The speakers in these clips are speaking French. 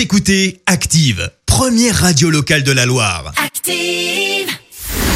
Vous écoutez Active, première radio locale de la Loire. Active.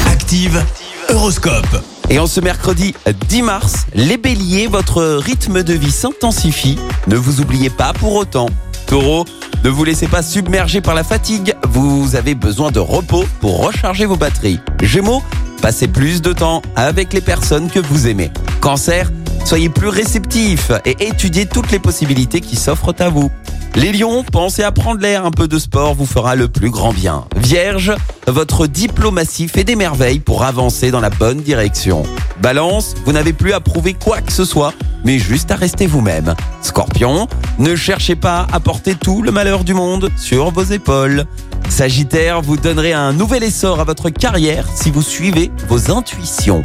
Active, Horoscope. Et en ce mercredi 10 mars, les béliers, votre rythme de vie s'intensifie. Ne vous oubliez pas pour autant. Taureau, ne vous laissez pas submerger par la fatigue. Vous avez besoin de repos pour recharger vos batteries. Gémeaux, passez plus de temps avec les personnes que vous aimez. Cancer, soyez plus réceptif et étudiez toutes les possibilités qui s'offrent à vous. Les lions, pensez à prendre l'air, un peu de sport vous fera le plus grand bien. Vierge, votre diplomatie fait des merveilles pour avancer dans la bonne direction. Balance, vous n'avez plus à prouver quoi que ce soit, mais juste à rester vous-même. Scorpion, ne cherchez pas à porter tout le malheur du monde sur vos épaules. Sagittaire, vous donnerez un nouvel essor à votre carrière si vous suivez vos intuitions.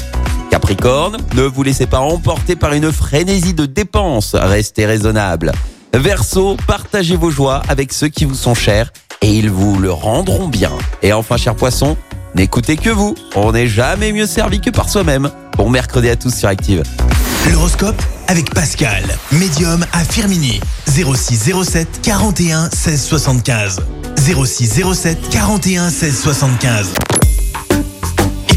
Ne vous laissez pas emporter par une frénésie de dépenses, restez raisonnable. Verseau, partagez vos joies avec ceux qui vous sont chers et ils vous le rendront bien. Et enfin, cher poisson, n'écoutez que vous. On n'est jamais mieux servi que par soi-même. Bon mercredi à tous sur Active. L'horoscope avec Pascal, médium à Firmini. 06 07 41 16 75. 06 07 41 16 75.